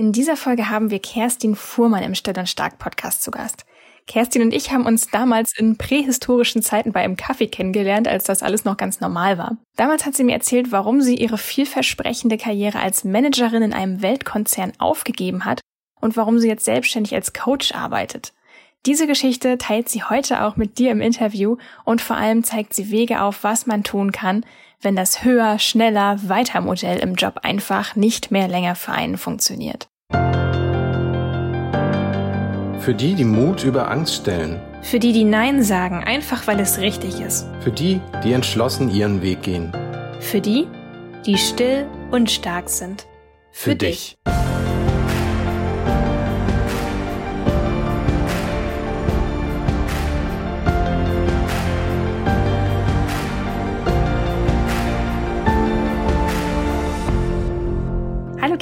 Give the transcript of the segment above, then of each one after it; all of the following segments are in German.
In dieser Folge haben wir Kerstin Fuhrmann im Still und Stark Podcast zu Gast. Kerstin und ich haben uns damals in prähistorischen Zeiten bei einem Kaffee kennengelernt, als das alles noch ganz normal war. Damals hat sie mir erzählt, warum sie ihre vielversprechende Karriere als Managerin in einem Weltkonzern aufgegeben hat und warum sie jetzt selbstständig als Coach arbeitet. Diese Geschichte teilt sie heute auch mit dir im Interview und vor allem zeigt sie Wege auf, was man tun kann, wenn das höher, schneller, weiter Modell im Job einfach nicht mehr länger für einen funktioniert. Für die, die Mut über Angst stellen. Für die, die Nein sagen, einfach weil es richtig ist. Für die, die entschlossen ihren Weg gehen. Für die, die still und stark sind. Für, Für dich. dich.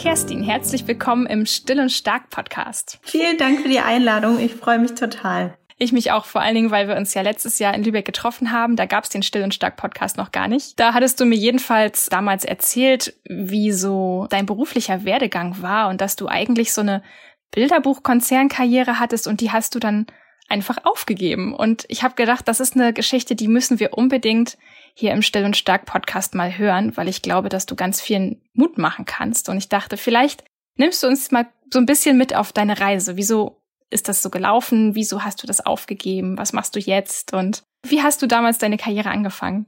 Kerstin, herzlich willkommen im Still und Stark Podcast. Vielen Dank für die Einladung. Ich freue mich total. Ich mich auch vor allen Dingen, weil wir uns ja letztes Jahr in Lübeck getroffen haben. Da gab es den Still und Stark Podcast noch gar nicht. Da hattest du mir jedenfalls damals erzählt, wie so dein beruflicher Werdegang war und dass du eigentlich so eine Bilderbuch-Konzernkarriere hattest und die hast du dann einfach aufgegeben. Und ich habe gedacht, das ist eine Geschichte, die müssen wir unbedingt hier im Still und Stark Podcast mal hören, weil ich glaube, dass du ganz vielen Mut machen kannst. Und ich dachte, vielleicht nimmst du uns mal so ein bisschen mit auf deine Reise. Wieso ist das so gelaufen? Wieso hast du das aufgegeben? Was machst du jetzt? Und wie hast du damals deine Karriere angefangen?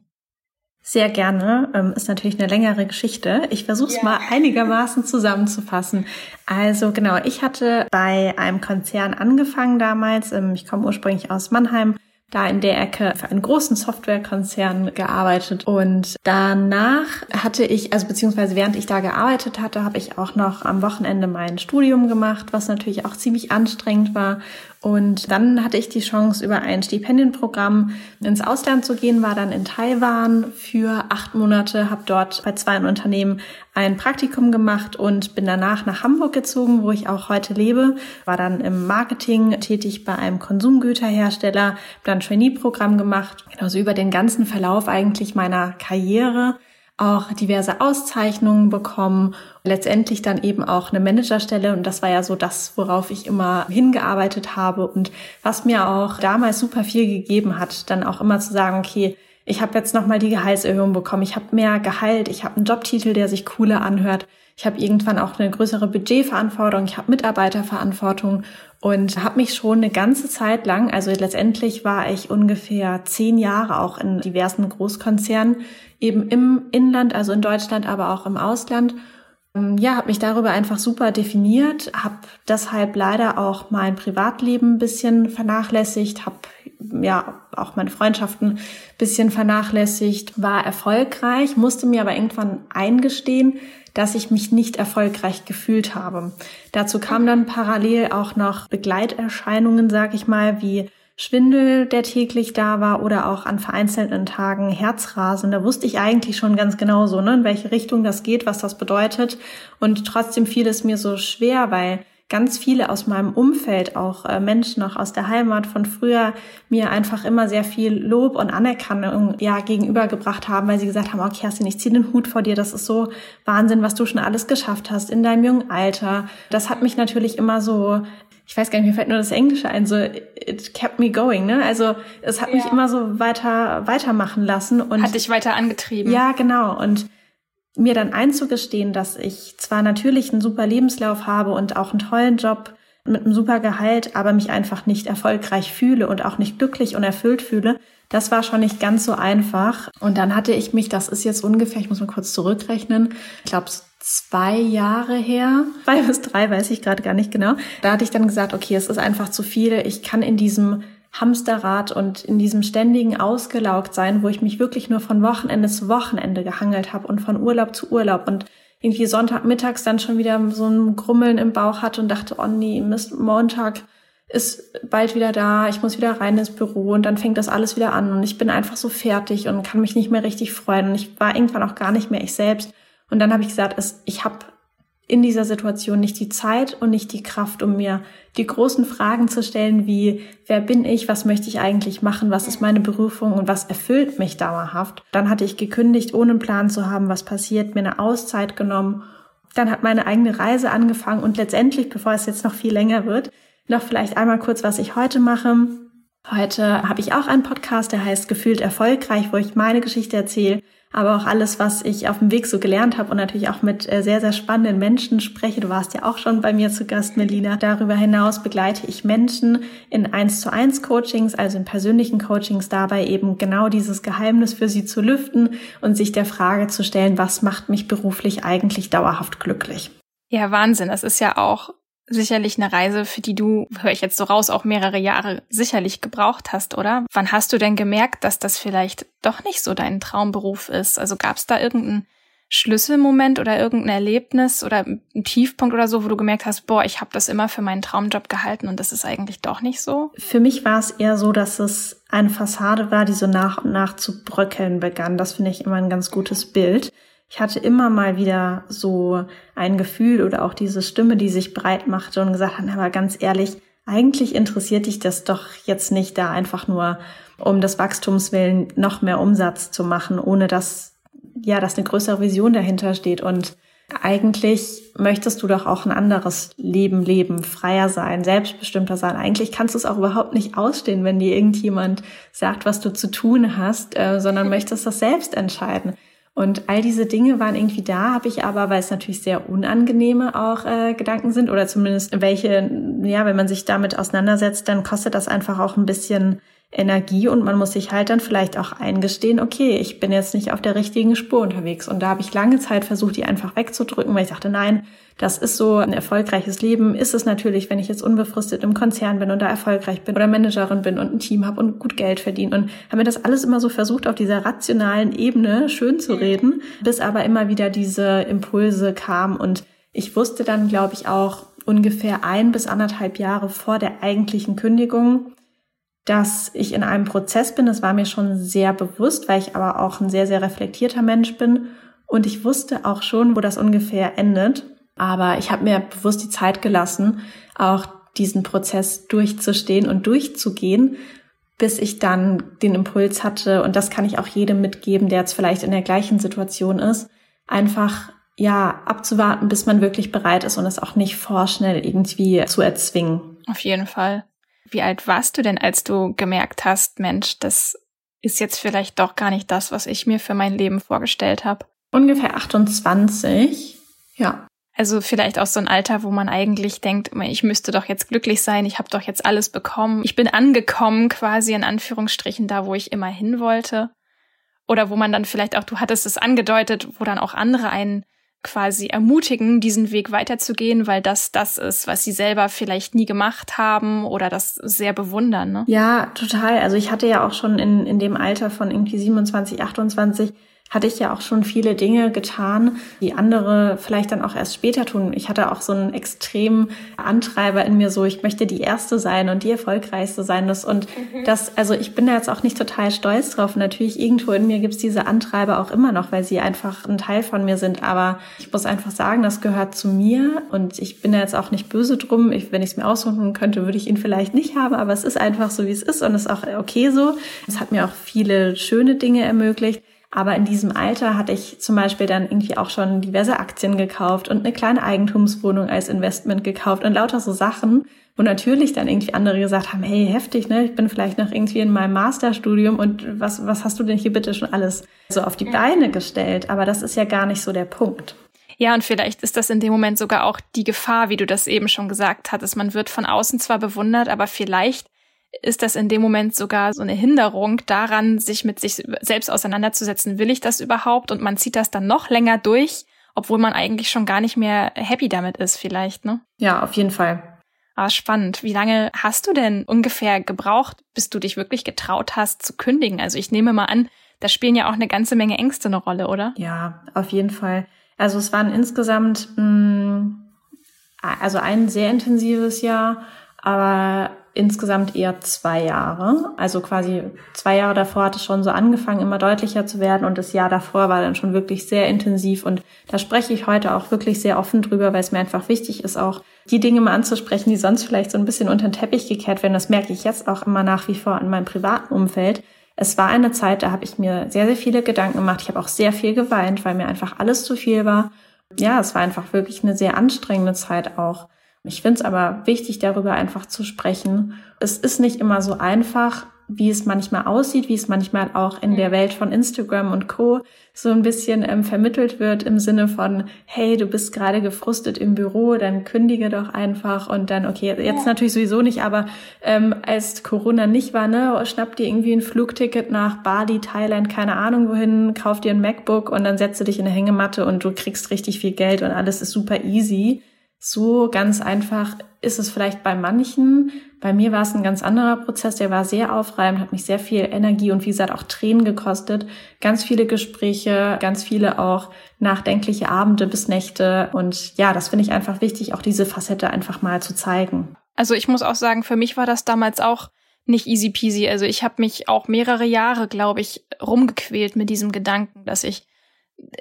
Sehr gerne. Ähm, ist natürlich eine längere Geschichte. Ich versuche es yeah. mal einigermaßen zusammenzufassen. Also genau, ich hatte bei einem Konzern angefangen damals. Ähm, ich komme ursprünglich aus Mannheim da in der Ecke für einen großen Softwarekonzern gearbeitet. Und danach hatte ich, also beziehungsweise während ich da gearbeitet hatte, habe ich auch noch am Wochenende mein Studium gemacht, was natürlich auch ziemlich anstrengend war und dann hatte ich die Chance, über ein Stipendienprogramm ins Ausland zu gehen, war dann in Taiwan für acht Monate, habe dort bei zwei Unternehmen ein Praktikum gemacht und bin danach nach Hamburg gezogen, wo ich auch heute lebe. War dann im Marketing tätig bei einem Konsumgüterhersteller, dann Trainee-Programm gemacht. Genauso über den ganzen Verlauf eigentlich meiner Karriere auch diverse Auszeichnungen bekommen, letztendlich dann eben auch eine Managerstelle. Und das war ja so das, worauf ich immer hingearbeitet habe und was mir auch damals super viel gegeben hat, dann auch immer zu sagen, okay, ich habe jetzt nochmal die Gehaltserhöhung bekommen, ich habe mehr Gehalt, ich habe einen Jobtitel, der sich cooler anhört, ich habe irgendwann auch eine größere Budgetverantwortung, ich habe Mitarbeiterverantwortung und habe mich schon eine ganze Zeit lang, also letztendlich war ich ungefähr zehn Jahre auch in diversen Großkonzernen, eben im Inland, also in Deutschland, aber auch im Ausland. Ähm, ja, habe mich darüber einfach super definiert, habe deshalb leider auch mein Privatleben ein bisschen vernachlässigt, habe ja auch meine Freundschaften ein bisschen vernachlässigt, war erfolgreich, musste mir aber irgendwann eingestehen, dass ich mich nicht erfolgreich gefühlt habe. Dazu kamen dann parallel auch noch Begleiterscheinungen, sag ich mal, wie Schwindel, der täglich da war oder auch an vereinzelten Tagen Herzrasen. Da wusste ich eigentlich schon ganz genau so, ne, in welche Richtung das geht, was das bedeutet. Und trotzdem fiel es mir so schwer, weil ganz viele aus meinem Umfeld, auch äh, Menschen noch aus der Heimat von früher, mir einfach immer sehr viel Lob und Anerkennung ja gegenübergebracht haben, weil sie gesagt haben, oh Kerstin, ich ziehe den Hut vor dir, das ist so Wahnsinn, was du schon alles geschafft hast in deinem jungen Alter. Das hat mich natürlich immer so ich weiß gar nicht, mir fällt nur das Englische ein, so it kept me going, ne? Also es hat ja. mich immer so weiter weitermachen lassen und hat dich weiter angetrieben. Ja, genau und mir dann einzugestehen, dass ich zwar natürlich einen super Lebenslauf habe und auch einen tollen Job mit einem super Gehalt, aber mich einfach nicht erfolgreich fühle und auch nicht glücklich und erfüllt fühle, das war schon nicht ganz so einfach. Und dann hatte ich mich, das ist jetzt ungefähr, ich muss mal kurz zurückrechnen, ich glaube zwei Jahre her, zwei bis drei, weiß ich gerade gar nicht genau. Da hatte ich dann gesagt, okay, es ist einfach zu viel. Ich kann in diesem Hamsterrad und in diesem ständigen ausgelaugt sein, wo ich mich wirklich nur von Wochenende zu Wochenende gehangelt habe und von Urlaub zu Urlaub und irgendwie Sonntagmittags dann schon wieder so ein Grummeln im Bauch hatte und dachte, oh nee, Mist, Montag ist bald wieder da, ich muss wieder rein ins Büro und dann fängt das alles wieder an und ich bin einfach so fertig und kann mich nicht mehr richtig freuen und ich war irgendwann auch gar nicht mehr ich selbst. Und dann habe ich gesagt, ich habe in dieser Situation nicht die Zeit und nicht die Kraft, um mir die großen Fragen zu stellen, wie wer bin ich, was möchte ich eigentlich machen, was ist meine Berufung und was erfüllt mich dauerhaft. Dann hatte ich gekündigt, ohne einen Plan zu haben, was passiert, mir eine Auszeit genommen dann hat meine eigene Reise angefangen und letztendlich, bevor es jetzt noch viel länger wird, noch vielleicht einmal kurz, was ich heute mache. Heute habe ich auch einen Podcast, der heißt Gefühlt erfolgreich, wo ich meine Geschichte erzähle, aber auch alles, was ich auf dem Weg so gelernt habe und natürlich auch mit äh, sehr, sehr spannenden Menschen spreche. Du warst ja auch schon bei mir zu Gast, Melina. Darüber hinaus begleite ich Menschen in 1 zu 1 Coachings, also in persönlichen Coachings, dabei eben genau dieses Geheimnis für sie zu lüften und sich der Frage zu stellen, was macht mich beruflich eigentlich dauerhaft glücklich? Ja, Wahnsinn. Das ist ja auch sicherlich eine Reise, für die du, höre ich jetzt so raus, auch mehrere Jahre sicherlich gebraucht hast, oder? Wann hast du denn gemerkt, dass das vielleicht doch nicht so dein Traumberuf ist? Also gab es da irgendeinen Schlüsselmoment oder irgendein Erlebnis oder ein Tiefpunkt oder so, wo du gemerkt hast, boah, ich habe das immer für meinen Traumjob gehalten und das ist eigentlich doch nicht so? Für mich war es eher so, dass es eine Fassade war, die so nach und nach zu bröckeln begann. Das finde ich immer ein ganz gutes Bild ich hatte immer mal wieder so ein Gefühl oder auch diese Stimme, die sich breit machte und gesagt hat, aber ganz ehrlich, eigentlich interessiert dich das doch jetzt nicht da einfach nur um des Wachstums willen noch mehr Umsatz zu machen, ohne dass, ja, dass eine größere Vision dahinter steht und eigentlich möchtest du doch auch ein anderes Leben leben, freier sein, selbstbestimmter sein. Eigentlich kannst du es auch überhaupt nicht ausstehen, wenn dir irgendjemand sagt, was du zu tun hast, äh, sondern möchtest das selbst entscheiden. Und all diese Dinge waren irgendwie da, habe ich aber, weil es natürlich sehr unangenehme auch äh, Gedanken sind oder zumindest welche, ja, wenn man sich damit auseinandersetzt, dann kostet das einfach auch ein bisschen Energie und man muss sich halt dann vielleicht auch eingestehen, okay, ich bin jetzt nicht auf der richtigen Spur unterwegs. Und da habe ich lange Zeit versucht, die einfach wegzudrücken, weil ich dachte, nein, das ist so ein erfolgreiches Leben. Ist es natürlich, wenn ich jetzt unbefristet im Konzern bin und da erfolgreich bin oder Managerin bin und ein Team habe und gut Geld verdiene. Und habe mir das alles immer so versucht, auf dieser rationalen Ebene schön zu reden, bis aber immer wieder diese Impulse kamen. Und ich wusste dann, glaube ich, auch ungefähr ein bis anderthalb Jahre vor der eigentlichen Kündigung, dass ich in einem Prozess bin. Das war mir schon sehr bewusst, weil ich aber auch ein sehr, sehr reflektierter Mensch bin. Und ich wusste auch schon, wo das ungefähr endet. Aber ich habe mir bewusst die Zeit gelassen, auch diesen Prozess durchzustehen und durchzugehen, bis ich dann den Impuls hatte, und das kann ich auch jedem mitgeben, der jetzt vielleicht in der gleichen Situation ist, einfach ja abzuwarten, bis man wirklich bereit ist und es auch nicht vorschnell irgendwie zu erzwingen. Auf jeden Fall. Wie alt warst du denn, als du gemerkt hast, Mensch, das ist jetzt vielleicht doch gar nicht das, was ich mir für mein Leben vorgestellt habe? Ungefähr 28, ja. Also vielleicht auch so ein Alter, wo man eigentlich denkt, ich müsste doch jetzt glücklich sein, ich habe doch jetzt alles bekommen, ich bin angekommen quasi in Anführungsstrichen da, wo ich immer hin wollte. Oder wo man dann vielleicht auch, du hattest es angedeutet, wo dann auch andere einen quasi ermutigen, diesen Weg weiterzugehen, weil das das ist, was sie selber vielleicht nie gemacht haben oder das sehr bewundern. Ne? Ja, total. Also ich hatte ja auch schon in, in dem Alter von irgendwie 27, 28 hatte ich ja auch schon viele Dinge getan, die andere vielleicht dann auch erst später tun. Ich hatte auch so einen extremen Antreiber in mir so, ich möchte die erste sein und die erfolgreichste sein. Das, und mhm. das, also ich bin da jetzt auch nicht total stolz drauf. natürlich irgendwo in mir gibt's diese Antreiber auch immer noch, weil sie einfach ein Teil von mir sind. Aber ich muss einfach sagen, das gehört zu mir und ich bin da jetzt auch nicht böse drum. Ich, wenn ich es mir aussuchen könnte, würde ich ihn vielleicht nicht haben, aber es ist einfach so, wie es ist und es ist auch okay so. Es hat mir auch viele schöne Dinge ermöglicht. Aber in diesem Alter hatte ich zum Beispiel dann irgendwie auch schon diverse Aktien gekauft und eine kleine Eigentumswohnung als Investment gekauft und lauter so Sachen, wo natürlich dann irgendwie andere gesagt haben, hey, heftig, ne? Ich bin vielleicht noch irgendwie in meinem Masterstudium und was, was hast du denn hier bitte schon alles so auf die Beine gestellt? Aber das ist ja gar nicht so der Punkt. Ja, und vielleicht ist das in dem Moment sogar auch die Gefahr, wie du das eben schon gesagt hattest. Man wird von außen zwar bewundert, aber vielleicht ist das in dem Moment sogar so eine Hinderung daran, sich mit sich selbst auseinanderzusetzen. Will ich das überhaupt? Und man zieht das dann noch länger durch, obwohl man eigentlich schon gar nicht mehr happy damit ist, vielleicht, ne? Ja, auf jeden Fall. Ah, spannend. Wie lange hast du denn ungefähr gebraucht, bis du dich wirklich getraut hast zu kündigen? Also ich nehme mal an, da spielen ja auch eine ganze Menge Ängste eine Rolle, oder? Ja, auf jeden Fall. Also es waren insgesamt mh, mm, also ein sehr intensives Jahr, aber insgesamt eher zwei Jahre. Also quasi zwei Jahre davor hat es schon so angefangen, immer deutlicher zu werden und das Jahr davor war dann schon wirklich sehr intensiv und da spreche ich heute auch wirklich sehr offen drüber, weil es mir einfach wichtig ist, auch die Dinge mal anzusprechen, die sonst vielleicht so ein bisschen unter den Teppich gekehrt werden. Das merke ich jetzt auch immer nach wie vor in meinem privaten Umfeld. Es war eine Zeit, da habe ich mir sehr, sehr viele Gedanken gemacht. Ich habe auch sehr viel geweint, weil mir einfach alles zu viel war. ja, es war einfach wirklich eine sehr anstrengende Zeit auch. Ich finde es aber wichtig, darüber einfach zu sprechen. Es ist nicht immer so einfach, wie es manchmal aussieht, wie es manchmal auch in der Welt von Instagram und Co. so ein bisschen ähm, vermittelt wird im Sinne von, hey, du bist gerade gefrustet im Büro, dann kündige doch einfach und dann, okay, jetzt natürlich sowieso nicht, aber ähm, als Corona nicht war, ne, schnapp dir irgendwie ein Flugticket nach Bali, Thailand, keine Ahnung wohin, kauf dir ein MacBook und dann setzt du dich in eine Hängematte und du kriegst richtig viel Geld und alles ist super easy. So ganz einfach ist es vielleicht bei manchen. Bei mir war es ein ganz anderer Prozess, der war sehr aufreibend, hat mich sehr viel Energie und wie gesagt auch Tränen gekostet. Ganz viele Gespräche, ganz viele auch nachdenkliche Abende bis Nächte. Und ja, das finde ich einfach wichtig, auch diese Facette einfach mal zu zeigen. Also ich muss auch sagen, für mich war das damals auch nicht easy peasy. Also ich habe mich auch mehrere Jahre, glaube ich, rumgequält mit diesem Gedanken, dass ich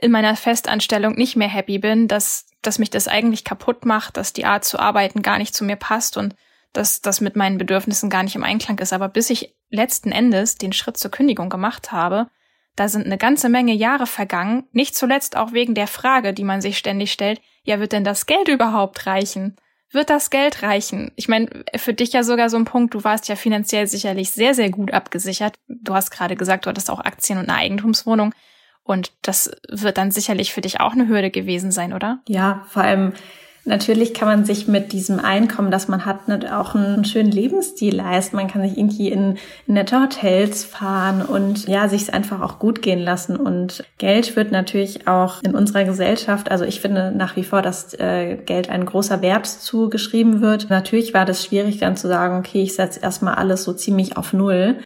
in meiner Festanstellung nicht mehr happy bin, dass, dass mich das eigentlich kaputt macht, dass die Art zu arbeiten gar nicht zu mir passt und dass das mit meinen Bedürfnissen gar nicht im Einklang ist. Aber bis ich letzten Endes den Schritt zur Kündigung gemacht habe, da sind eine ganze Menge Jahre vergangen, nicht zuletzt auch wegen der Frage, die man sich ständig stellt, ja, wird denn das Geld überhaupt reichen? Wird das Geld reichen? Ich meine, für dich ja sogar so ein Punkt, du warst ja finanziell sicherlich sehr, sehr gut abgesichert. Du hast gerade gesagt, du hattest auch Aktien und eine Eigentumswohnung. Und das wird dann sicherlich für dich auch eine Hürde gewesen sein, oder? Ja, vor allem natürlich kann man sich mit diesem Einkommen, das man hat, auch einen schönen Lebensstil leisten. Man kann sich irgendwie in, in nette Hotels fahren und ja, sich es einfach auch gut gehen lassen. Und Geld wird natürlich auch in unserer Gesellschaft, also ich finde nach wie vor, dass äh, Geld ein großer Wert zugeschrieben wird. Natürlich war das schwierig dann zu sagen, okay, ich setze erstmal alles so ziemlich auf Null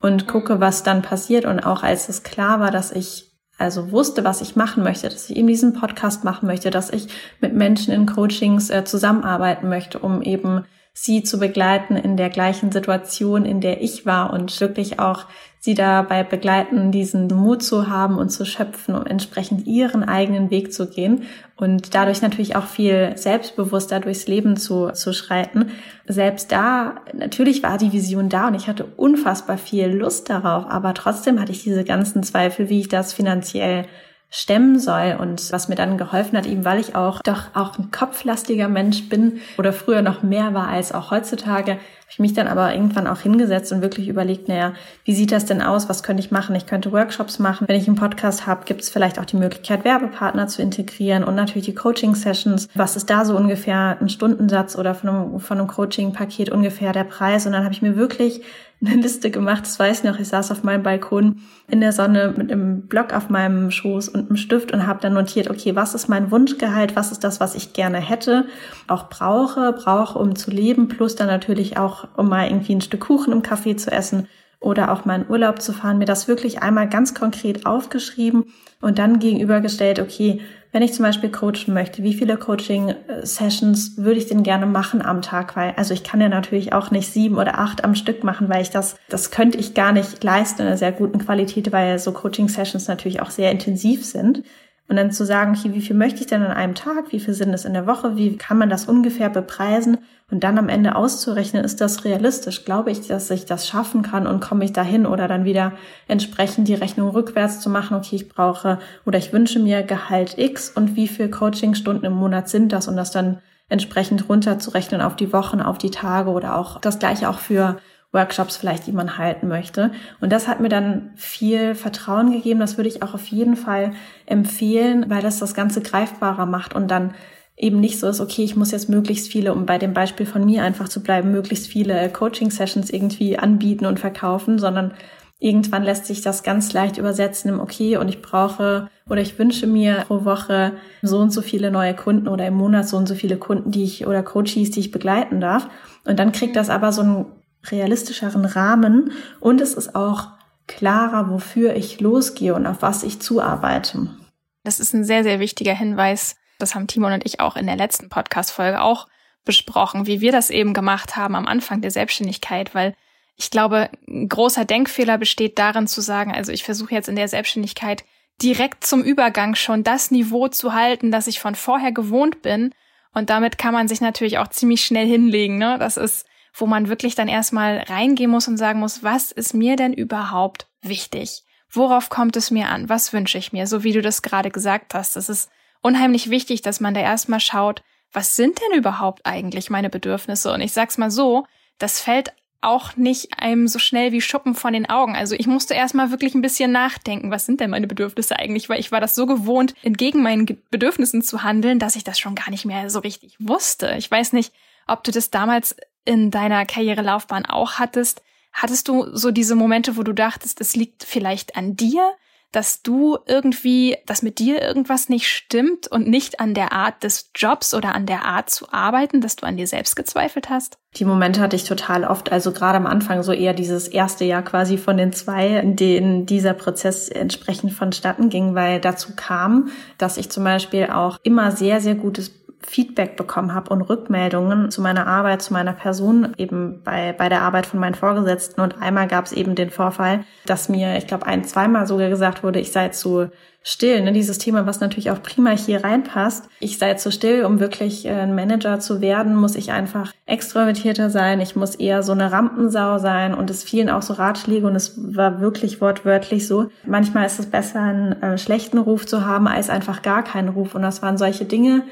und gucke, was dann passiert. Und auch als es klar war, dass ich also wusste, was ich machen möchte, dass ich eben diesen Podcast machen möchte, dass ich mit Menschen in Coachings äh, zusammenarbeiten möchte, um eben sie zu begleiten in der gleichen Situation, in der ich war und wirklich auch sie dabei begleiten, diesen Mut zu haben und zu schöpfen, um entsprechend ihren eigenen Weg zu gehen und dadurch natürlich auch viel selbstbewusster durchs Leben zu, zu schreiten. Selbst da, natürlich war die Vision da und ich hatte unfassbar viel Lust darauf, aber trotzdem hatte ich diese ganzen Zweifel, wie ich das finanziell stemmen soll und was mir dann geholfen hat, eben weil ich auch doch auch ein kopflastiger Mensch bin oder früher noch mehr war als auch heutzutage, habe ich mich dann aber irgendwann auch hingesetzt und wirklich überlegt, naja, wie sieht das denn aus? Was könnte ich machen? Ich könnte Workshops machen. Wenn ich einen Podcast habe, gibt es vielleicht auch die Möglichkeit, Werbepartner zu integrieren und natürlich die Coaching-Sessions. Was ist da so ungefähr ein Stundensatz oder von einem, von einem Coaching-Paket ungefähr der Preis? Und dann habe ich mir wirklich eine Liste gemacht. Das weiß ich noch. Ich saß auf meinem Balkon in der Sonne mit einem Block auf meinem Schoß und einem Stift und habe dann notiert, okay, was ist mein Wunschgehalt? Was ist das, was ich gerne hätte, auch brauche, brauche, um zu leben, plus dann natürlich auch, um mal irgendwie ein Stück Kuchen im Café zu essen oder auch mal in Urlaub zu fahren, mir das wirklich einmal ganz konkret aufgeschrieben und dann gegenübergestellt, okay, wenn ich zum Beispiel coachen möchte, wie viele Coaching-Sessions würde ich denn gerne machen am Tag? Weil, also ich kann ja natürlich auch nicht sieben oder acht am Stück machen, weil ich das, das könnte ich gar nicht leisten in einer sehr guten Qualität, weil so Coaching-Sessions natürlich auch sehr intensiv sind. Und dann zu sagen, okay, wie viel möchte ich denn an einem Tag? Wie viel sind es in der Woche? Wie kann man das ungefähr bepreisen? Und dann am Ende auszurechnen, ist das realistisch? Glaube ich, dass ich das schaffen kann und komme ich dahin? Oder dann wieder entsprechend die Rechnung rückwärts zu machen, okay, ich brauche oder ich wünsche mir Gehalt X und wie viel Coachingstunden im Monat sind das? Und das dann entsprechend runterzurechnen auf die Wochen, auf die Tage oder auch das gleiche auch für Workshops vielleicht, die man halten möchte. Und das hat mir dann viel Vertrauen gegeben. Das würde ich auch auf jeden Fall empfehlen, weil das das Ganze greifbarer macht und dann eben nicht so ist, okay, ich muss jetzt möglichst viele, um bei dem Beispiel von mir einfach zu bleiben, möglichst viele Coaching-Sessions irgendwie anbieten und verkaufen, sondern irgendwann lässt sich das ganz leicht übersetzen im Okay und ich brauche oder ich wünsche mir pro Woche so und so viele neue Kunden oder im Monat so und so viele Kunden, die ich oder Coaches, die ich begleiten darf. Und dann kriegt das aber so einen realistischeren Rahmen und es ist auch klarer, wofür ich losgehe und auf was ich zuarbeite. Das ist ein sehr, sehr wichtiger Hinweis. Das haben Timon und ich auch in der letzten Podcast-Folge auch besprochen, wie wir das eben gemacht haben am Anfang der Selbstständigkeit, weil ich glaube, ein großer Denkfehler besteht darin zu sagen, also ich versuche jetzt in der Selbstständigkeit direkt zum Übergang schon das Niveau zu halten, das ich von vorher gewohnt bin. Und damit kann man sich natürlich auch ziemlich schnell hinlegen. Ne? Das ist wo man wirklich dann erstmal reingehen muss und sagen muss, was ist mir denn überhaupt wichtig? Worauf kommt es mir an? Was wünsche ich mir? So wie du das gerade gesagt hast. Das ist unheimlich wichtig, dass man da erstmal schaut, was sind denn überhaupt eigentlich meine Bedürfnisse? Und ich sag's mal so, das fällt auch nicht einem so schnell wie Schuppen von den Augen. Also ich musste erstmal wirklich ein bisschen nachdenken, was sind denn meine Bedürfnisse eigentlich, weil ich war das so gewohnt, entgegen meinen Bedürfnissen zu handeln, dass ich das schon gar nicht mehr so richtig wusste. Ich weiß nicht, ob du das damals in deiner Karrierelaufbahn auch hattest. Hattest du so diese Momente, wo du dachtest, es liegt vielleicht an dir? dass du irgendwie, dass mit dir irgendwas nicht stimmt und nicht an der Art des Jobs oder an der Art zu arbeiten, dass du an dir selbst gezweifelt hast? Die Momente hatte ich total oft, also gerade am Anfang so eher dieses erste Jahr quasi von den zwei, in denen dieser Prozess entsprechend vonstatten ging, weil dazu kam, dass ich zum Beispiel auch immer sehr, sehr gutes Feedback bekommen habe und Rückmeldungen zu meiner Arbeit, zu meiner Person, eben bei, bei der Arbeit von meinen Vorgesetzten. Und einmal gab es eben den Vorfall, dass mir, ich glaube, ein, zweimal sogar gesagt wurde, ich sei zu still. Ne? Dieses Thema, was natürlich auch prima hier reinpasst. Ich sei zu still, um wirklich äh, ein Manager zu werden, muss ich einfach extrovertierter sein. Ich muss eher so eine Rampensau sein. Und es fielen auch so Ratschläge und es war wirklich wortwörtlich so. Manchmal ist es besser, einen äh, schlechten Ruf zu haben, als einfach gar keinen Ruf. Und das waren solche Dinge,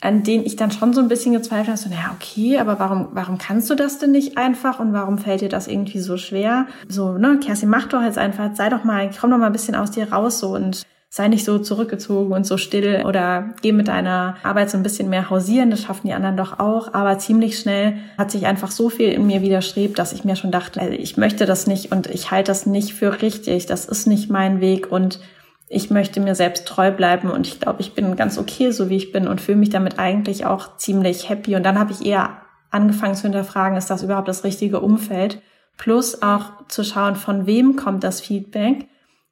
an denen ich dann schon so ein bisschen gezweifelt habe, so, naja, okay, aber warum, warum kannst du das denn nicht einfach und warum fällt dir das irgendwie so schwer? So, ne, Kerstin, mach doch jetzt einfach, sei doch mal, komm doch mal ein bisschen aus dir raus so und sei nicht so zurückgezogen und so still oder geh mit deiner Arbeit so ein bisschen mehr hausieren, das schaffen die anderen doch auch, aber ziemlich schnell hat sich einfach so viel in mir widerstrebt, dass ich mir schon dachte, also ich möchte das nicht und ich halte das nicht für richtig, das ist nicht mein Weg und ich möchte mir selbst treu bleiben und ich glaube, ich bin ganz okay, so wie ich bin und fühle mich damit eigentlich auch ziemlich happy. Und dann habe ich eher angefangen zu hinterfragen, ist das überhaupt das richtige Umfeld? Plus auch zu schauen, von wem kommt das Feedback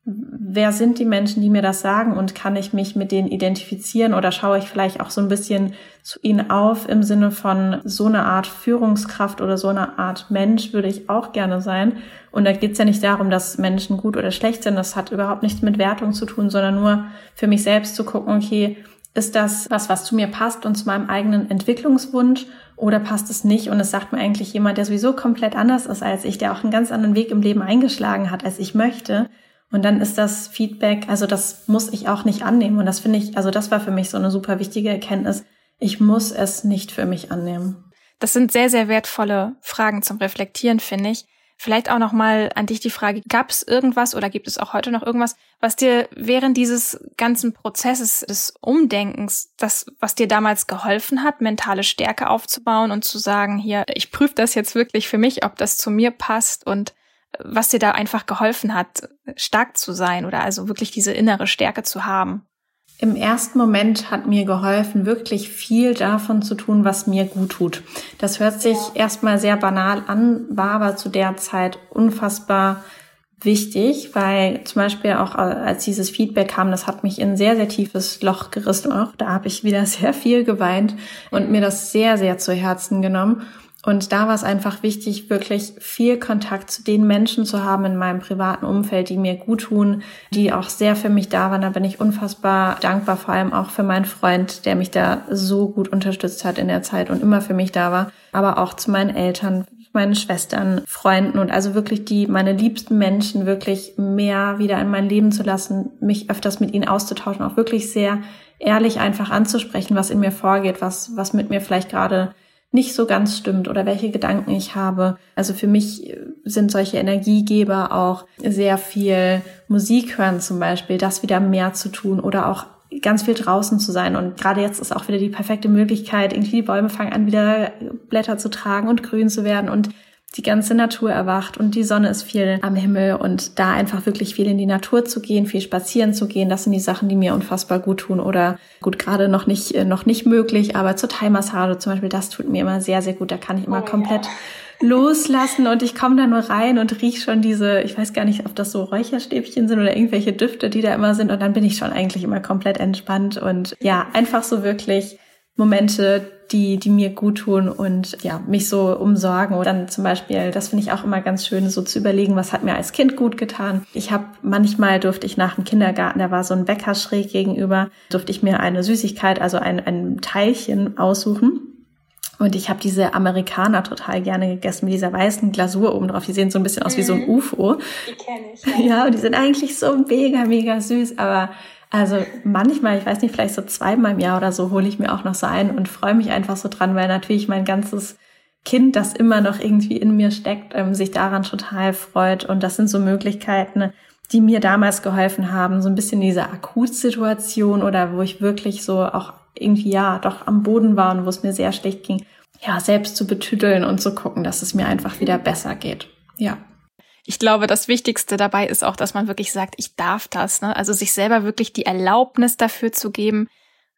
wer sind die Menschen, die mir das sagen und kann ich mich mit denen identifizieren oder schaue ich vielleicht auch so ein bisschen zu ihnen auf im Sinne von so eine Art Führungskraft oder so eine Art Mensch würde ich auch gerne sein. Und da geht es ja nicht darum, dass Menschen gut oder schlecht sind. Das hat überhaupt nichts mit Wertung zu tun, sondern nur für mich selbst zu gucken, okay, ist das was, was zu mir passt und zu meinem eigenen Entwicklungswunsch oder passt es nicht? Und es sagt mir eigentlich jemand, der sowieso komplett anders ist als ich, der auch einen ganz anderen Weg im Leben eingeschlagen hat, als ich möchte und dann ist das Feedback, also das muss ich auch nicht annehmen. Und das finde ich, also das war für mich so eine super wichtige Erkenntnis. Ich muss es nicht für mich annehmen. Das sind sehr, sehr wertvolle Fragen zum Reflektieren, finde ich. Vielleicht auch nochmal an dich die Frage, gab es irgendwas oder gibt es auch heute noch irgendwas, was dir während dieses ganzen Prozesses des Umdenkens, das, was dir damals geholfen hat, mentale Stärke aufzubauen und zu sagen, hier, ich prüfe das jetzt wirklich für mich, ob das zu mir passt und was dir da einfach geholfen hat, stark zu sein oder also wirklich diese innere Stärke zu haben? Im ersten Moment hat mir geholfen, wirklich viel davon zu tun, was mir gut tut. Das hört sich erstmal sehr banal an, war aber zu der Zeit unfassbar wichtig, weil zum Beispiel auch als dieses Feedback kam, das hat mich in ein sehr, sehr tiefes Loch gerissen. Auch da habe ich wieder sehr viel geweint und mir das sehr, sehr zu Herzen genommen. Und da war es einfach wichtig, wirklich viel Kontakt zu den Menschen zu haben in meinem privaten Umfeld, die mir gut tun, die auch sehr für mich da waren. Da bin ich unfassbar dankbar, vor allem auch für meinen Freund, der mich da so gut unterstützt hat in der Zeit und immer für mich da war. Aber auch zu meinen Eltern, meinen Schwestern, Freunden und also wirklich die, meine liebsten Menschen wirklich mehr wieder in mein Leben zu lassen, mich öfters mit ihnen auszutauschen, auch wirklich sehr ehrlich einfach anzusprechen, was in mir vorgeht, was, was mit mir vielleicht gerade nicht so ganz stimmt oder welche Gedanken ich habe. Also für mich sind solche Energiegeber auch sehr viel Musik hören zum Beispiel, das wieder mehr zu tun oder auch ganz viel draußen zu sein. Und gerade jetzt ist auch wieder die perfekte Möglichkeit, irgendwie die Bäume fangen an, wieder Blätter zu tragen und grün zu werden und die ganze Natur erwacht und die Sonne ist viel am Himmel und da einfach wirklich viel in die Natur zu gehen, viel spazieren zu gehen, das sind die Sachen, die mir unfassbar gut tun oder gut gerade noch nicht äh, noch nicht möglich, aber zur Thai-Massage zum Beispiel, das tut mir immer sehr sehr gut. Da kann ich immer oh, komplett ja. loslassen und ich komme da nur rein und riech schon diese, ich weiß gar nicht, ob das so Räucherstäbchen sind oder irgendwelche Düfte, die da immer sind und dann bin ich schon eigentlich immer komplett entspannt und ja einfach so wirklich Momente, die, die mir gut tun und ja, mich so umsorgen. Oder dann zum Beispiel, das finde ich auch immer ganz schön, so zu überlegen, was hat mir als Kind gut getan. Ich habe manchmal durfte ich nach dem Kindergarten, da war so ein Bäcker schräg gegenüber, durfte ich mir eine Süßigkeit, also ein, ein Teilchen aussuchen. Und ich habe diese Amerikaner total gerne gegessen mit dieser weißen Glasur oben drauf. Die sehen so ein bisschen aus wie so ein mhm. UFO. Die kenne ich. Ja. ja, und die sind eigentlich so mega, mega süß. Aber Also manchmal, ich weiß nicht, vielleicht so zweimal im Jahr oder so hole ich mir auch noch so ein und freue mich einfach so dran, weil natürlich mein ganzes Kind, das immer noch irgendwie in mir steckt, ähm, sich daran total freut. Und das sind so Möglichkeiten, die mir damals geholfen haben, so ein bisschen diese Akutsituation oder wo ich wirklich so auch irgendwie ja doch am Boden war und wo es mir sehr schlecht ging, ja, selbst zu betüdeln und zu gucken, dass es mir einfach wieder besser geht. Ja. Ich glaube, das Wichtigste dabei ist auch, dass man wirklich sagt, ich darf das. Ne? Also sich selber wirklich die Erlaubnis dafür zu geben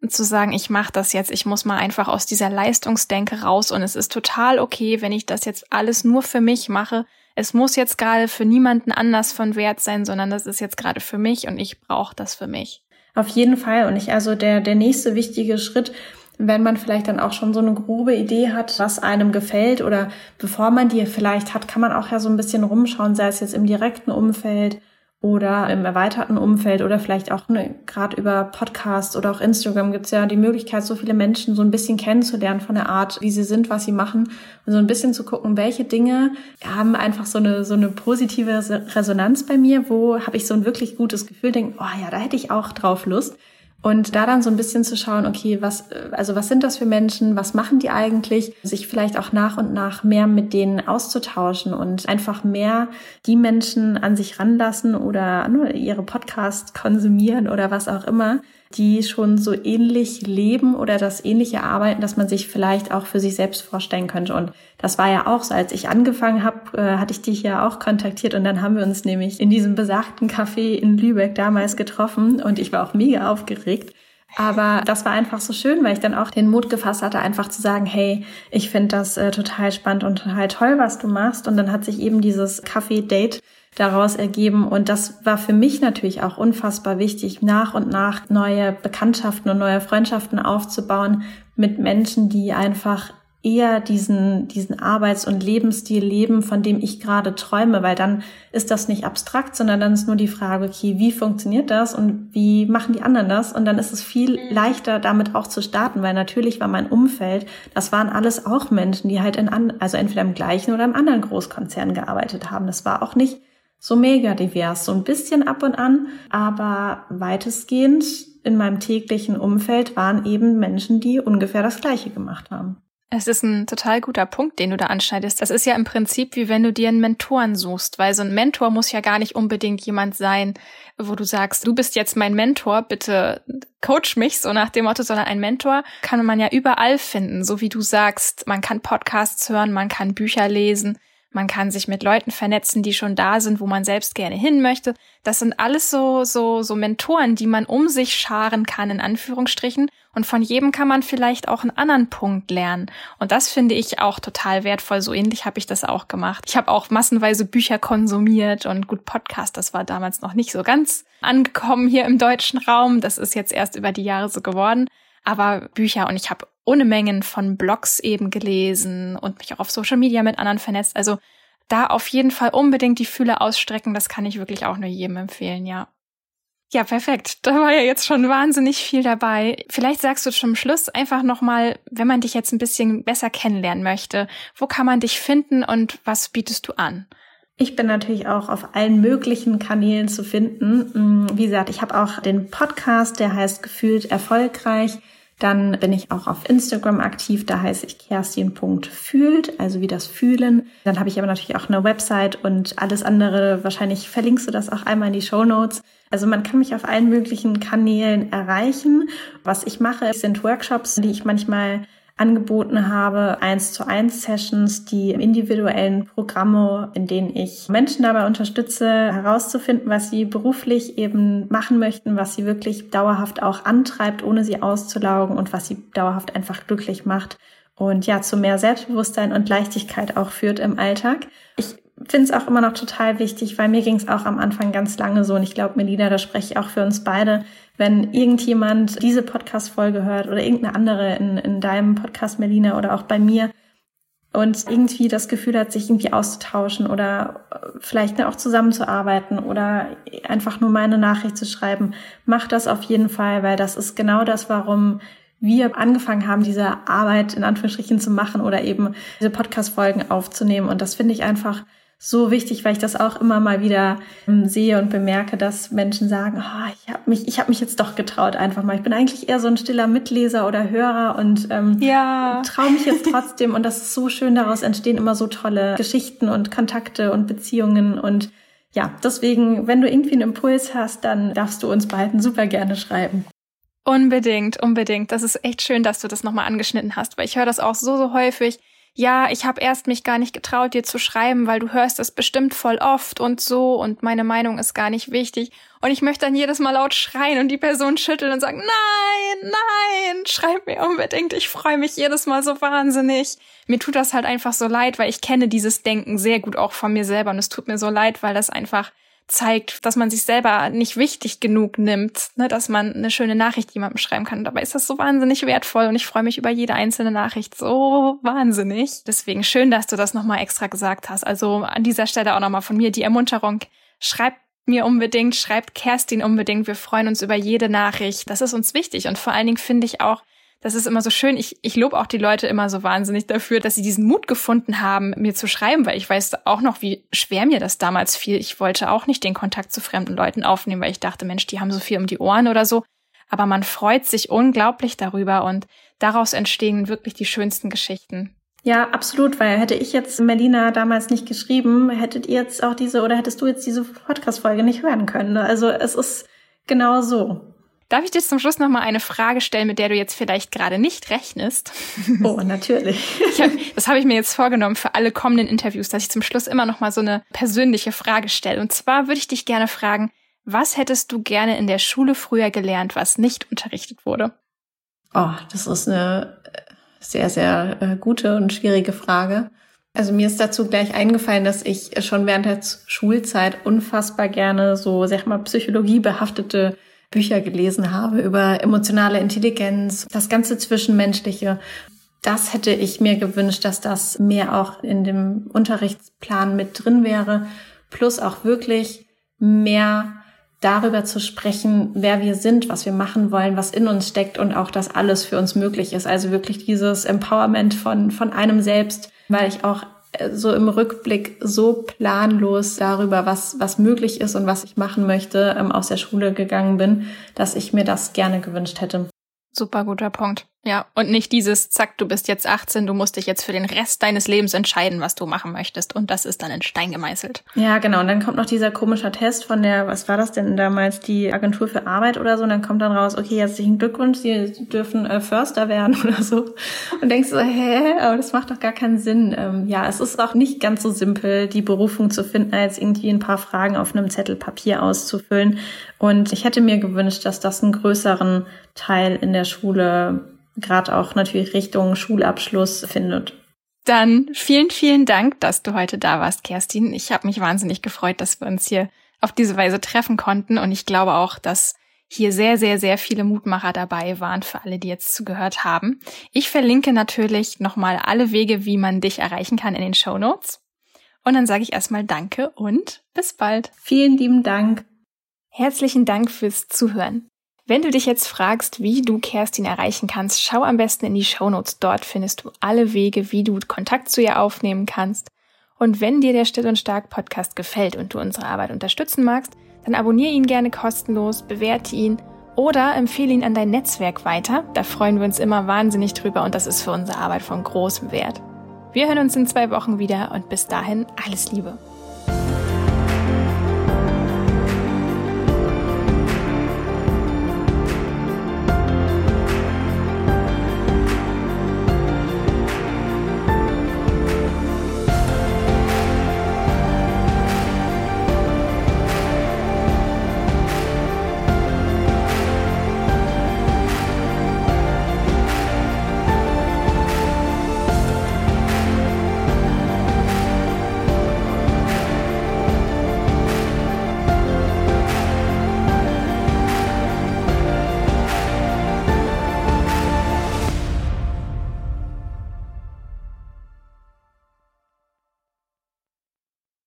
und zu sagen, ich mache das jetzt, ich muss mal einfach aus dieser Leistungsdenke raus und es ist total okay, wenn ich das jetzt alles nur für mich mache. Es muss jetzt gerade für niemanden anders von Wert sein, sondern das ist jetzt gerade für mich und ich brauche das für mich. Auf jeden Fall. Und ich, also der, der nächste wichtige Schritt, wenn man vielleicht dann auch schon so eine grobe Idee hat, was einem gefällt oder bevor man die vielleicht hat, kann man auch ja so ein bisschen rumschauen, sei es jetzt im direkten Umfeld oder im erweiterten Umfeld oder vielleicht auch ne, gerade über Podcasts oder auch Instagram gibt's ja die Möglichkeit, so viele Menschen so ein bisschen kennenzulernen von der Art, wie sie sind, was sie machen und so ein bisschen zu gucken, welche Dinge haben einfach so eine so eine positive Resonanz bei mir, wo habe ich so ein wirklich gutes Gefühl, denke, oh ja, da hätte ich auch drauf Lust. Und da dann so ein bisschen zu schauen, okay, was, also was sind das für Menschen? Was machen die eigentlich? Sich vielleicht auch nach und nach mehr mit denen auszutauschen und einfach mehr die Menschen an sich ranlassen oder nur ihre Podcasts konsumieren oder was auch immer, die schon so ähnlich leben oder das ähnliche arbeiten, dass man sich vielleicht auch für sich selbst vorstellen könnte. Und das war ja auch so, als ich angefangen habe, äh, hatte ich dich ja auch kontaktiert und dann haben wir uns nämlich in diesem besagten Café in Lübeck damals getroffen und ich war auch mega aufgeregt. Aber das war einfach so schön, weil ich dann auch den Mut gefasst hatte, einfach zu sagen, hey, ich finde das äh, total spannend und total toll, was du machst. Und dann hat sich eben dieses Kaffee-Date daraus ergeben. Und das war für mich natürlich auch unfassbar wichtig, nach und nach neue Bekanntschaften und neue Freundschaften aufzubauen mit Menschen, die einfach eher diesen, diesen Arbeits- und Lebensstil leben, von dem ich gerade träume, weil dann ist das nicht abstrakt, sondern dann ist nur die Frage, okay, wie funktioniert das und wie machen die anderen das? Und dann ist es viel mhm. leichter, damit auch zu starten, weil natürlich war mein Umfeld, das waren alles auch Menschen, die halt in, also entweder im gleichen oder im anderen Großkonzern gearbeitet haben. Das war auch nicht so mega divers, so ein bisschen ab und an, aber weitestgehend in meinem täglichen Umfeld waren eben Menschen, die ungefähr das Gleiche gemacht haben. Es ist ein total guter Punkt, den du da anschneidest. Das ist ja im Prinzip wie wenn du dir einen Mentoren suchst, weil so ein Mentor muss ja gar nicht unbedingt jemand sein, wo du sagst, du bist jetzt mein Mentor, bitte coach mich, so nach dem Motto, sondern ein Mentor kann man ja überall finden, so wie du sagst. Man kann Podcasts hören, man kann Bücher lesen, man kann sich mit Leuten vernetzen, die schon da sind, wo man selbst gerne hin möchte. Das sind alles so, so, so Mentoren, die man um sich scharen kann, in Anführungsstrichen. Und von jedem kann man vielleicht auch einen anderen Punkt lernen. Und das finde ich auch total wertvoll. So ähnlich habe ich das auch gemacht. Ich habe auch massenweise Bücher konsumiert und gut Podcast. Das war damals noch nicht so ganz angekommen hier im deutschen Raum. Das ist jetzt erst über die Jahre so geworden aber Bücher und ich habe ohne Mengen von Blogs eben gelesen und mich auch auf Social Media mit anderen vernetzt. Also da auf jeden Fall unbedingt die Fühle ausstrecken, das kann ich wirklich auch nur jedem empfehlen, ja. Ja, perfekt. Da war ja jetzt schon wahnsinnig viel dabei. Vielleicht sagst du zum Schluss einfach nochmal, wenn man dich jetzt ein bisschen besser kennenlernen möchte, wo kann man dich finden und was bietest du an? Ich bin natürlich auch auf allen möglichen Kanälen zu finden. Mm, wie gesagt, ich habe auch den Podcast, der heißt Gefühlt erfolgreich. Dann bin ich auch auf Instagram aktiv, da heiße ich kerstin.fühlt, also wie das Fühlen. Dann habe ich aber natürlich auch eine Website und alles andere. Wahrscheinlich verlinkst du das auch einmal in die Show Notes. Also man kann mich auf allen möglichen Kanälen erreichen. Was ich mache, sind Workshops, die ich manchmal angeboten habe, eins zu eins Sessions, die individuellen Programme, in denen ich Menschen dabei unterstütze, herauszufinden, was sie beruflich eben machen möchten, was sie wirklich dauerhaft auch antreibt, ohne sie auszulaugen und was sie dauerhaft einfach glücklich macht und ja, zu mehr Selbstbewusstsein und Leichtigkeit auch führt im Alltag. Ich finde es auch immer noch total wichtig, weil mir ging es auch am Anfang ganz lange so und ich glaube, Melina, da spreche ich auch für uns beide, wenn irgendjemand diese Podcast-Folge hört oder irgendeine andere in, in deinem Podcast, Melina, oder auch bei mir und irgendwie das Gefühl hat, sich irgendwie auszutauschen oder vielleicht auch zusammenzuarbeiten oder einfach nur meine Nachricht zu schreiben, macht das auf jeden Fall, weil das ist genau das, warum wir angefangen haben, diese Arbeit in Anführungsstrichen zu machen oder eben diese Podcast-Folgen aufzunehmen. Und das finde ich einfach so wichtig, weil ich das auch immer mal wieder ähm, sehe und bemerke, dass Menschen sagen, oh, ich habe mich, ich habe mich jetzt doch getraut einfach mal. Ich bin eigentlich eher so ein stiller Mitleser oder Hörer und ähm, ja. traue mich jetzt trotzdem. und das ist so schön. Daraus entstehen immer so tolle Geschichten und Kontakte und Beziehungen und ja, deswegen, wenn du irgendwie einen Impuls hast, dann darfst du uns beiden super gerne schreiben. Unbedingt, unbedingt. Das ist echt schön, dass du das nochmal angeschnitten hast, weil ich höre das auch so, so häufig ja, ich habe erst mich gar nicht getraut, dir zu schreiben, weil du hörst es bestimmt voll oft und so und meine Meinung ist gar nicht wichtig. Und ich möchte dann jedes Mal laut schreien und die Person schütteln und sagen, nein, nein, schreib mir unbedingt, ich freue mich jedes Mal so wahnsinnig. Mir tut das halt einfach so leid, weil ich kenne dieses Denken sehr gut auch von mir selber und es tut mir so leid, weil das einfach zeigt, dass man sich selber nicht wichtig genug nimmt, ne, dass man eine schöne Nachricht jemandem schreiben kann. dabei ist das so wahnsinnig wertvoll und ich freue mich über jede einzelne Nachricht so wahnsinnig. Deswegen schön, dass du das nochmal extra gesagt hast. Also an dieser Stelle auch nochmal von mir die Ermunterung. Schreibt mir unbedingt, schreibt Kerstin unbedingt. Wir freuen uns über jede Nachricht. Das ist uns wichtig und vor allen Dingen finde ich auch, das ist immer so schön. Ich, ich lobe auch die Leute immer so wahnsinnig dafür, dass sie diesen Mut gefunden haben, mir zu schreiben, weil ich weiß auch noch, wie schwer mir das damals fiel. Ich wollte auch nicht den Kontakt zu fremden Leuten aufnehmen, weil ich dachte, Mensch, die haben so viel um die Ohren oder so. Aber man freut sich unglaublich darüber und daraus entstehen wirklich die schönsten Geschichten. Ja, absolut, weil hätte ich jetzt Melina damals nicht geschrieben, hättet ihr jetzt auch diese oder hättest du jetzt diese Podcast-Folge nicht hören können. Also es ist genau so. Darf ich dir zum Schluss noch mal eine Frage stellen, mit der du jetzt vielleicht gerade nicht rechnest? Oh, natürlich. Hab, das habe ich mir jetzt vorgenommen für alle kommenden Interviews, dass ich zum Schluss immer noch mal so eine persönliche Frage stelle. Und zwar würde ich dich gerne fragen, was hättest du gerne in der Schule früher gelernt, was nicht unterrichtet wurde? Oh, das ist eine sehr, sehr äh, gute und schwierige Frage. Also mir ist dazu gleich eingefallen, dass ich schon während der Schulzeit unfassbar gerne so, sag mal, psychologiebehaftete Bücher gelesen habe über emotionale Intelligenz, das ganze Zwischenmenschliche. Das hätte ich mir gewünscht, dass das mehr auch in dem Unterrichtsplan mit drin wäre, plus auch wirklich mehr darüber zu sprechen, wer wir sind, was wir machen wollen, was in uns steckt und auch, dass alles für uns möglich ist. Also wirklich dieses Empowerment von, von einem selbst, weil ich auch so im Rückblick so planlos darüber, was, was möglich ist und was ich machen möchte, ähm, aus der Schule gegangen bin, dass ich mir das gerne gewünscht hätte. Super guter Punkt. Ja, und nicht dieses, zack, du bist jetzt 18, du musst dich jetzt für den Rest deines Lebens entscheiden, was du machen möchtest. Und das ist dann in Stein gemeißelt. Ja, genau. Und dann kommt noch dieser komische Test von der, was war das denn damals, die Agentur für Arbeit oder so. Und dann kommt dann raus, okay, herzlichen Glückwunsch, Sie dürfen äh, Förster werden oder so. Und denkst so, hä, aber das macht doch gar keinen Sinn. Ähm, ja, es ist auch nicht ganz so simpel, die Berufung zu finden, als irgendwie ein paar Fragen auf einem Zettel Papier auszufüllen. Und ich hätte mir gewünscht, dass das einen größeren Teil in der Schule gerade auch natürlich Richtung Schulabschluss findet. Dann vielen, vielen Dank, dass du heute da warst, Kerstin. Ich habe mich wahnsinnig gefreut, dass wir uns hier auf diese Weise treffen konnten. Und ich glaube auch, dass hier sehr, sehr, sehr viele Mutmacher dabei waren für alle, die jetzt zugehört haben. Ich verlinke natürlich nochmal alle Wege, wie man dich erreichen kann in den Show Notes. Und dann sage ich erstmal Danke und bis bald. Vielen lieben Dank. Herzlichen Dank fürs Zuhören. Wenn du dich jetzt fragst, wie du Kerstin erreichen kannst, schau am besten in die Shownotes. Dort findest du alle Wege, wie du Kontakt zu ihr aufnehmen kannst. Und wenn dir der Still und Stark Podcast gefällt und du unsere Arbeit unterstützen magst, dann abonniere ihn gerne kostenlos, bewerte ihn oder empfehle ihn an dein Netzwerk weiter. Da freuen wir uns immer wahnsinnig drüber und das ist für unsere Arbeit von großem Wert. Wir hören uns in zwei Wochen wieder und bis dahin alles Liebe.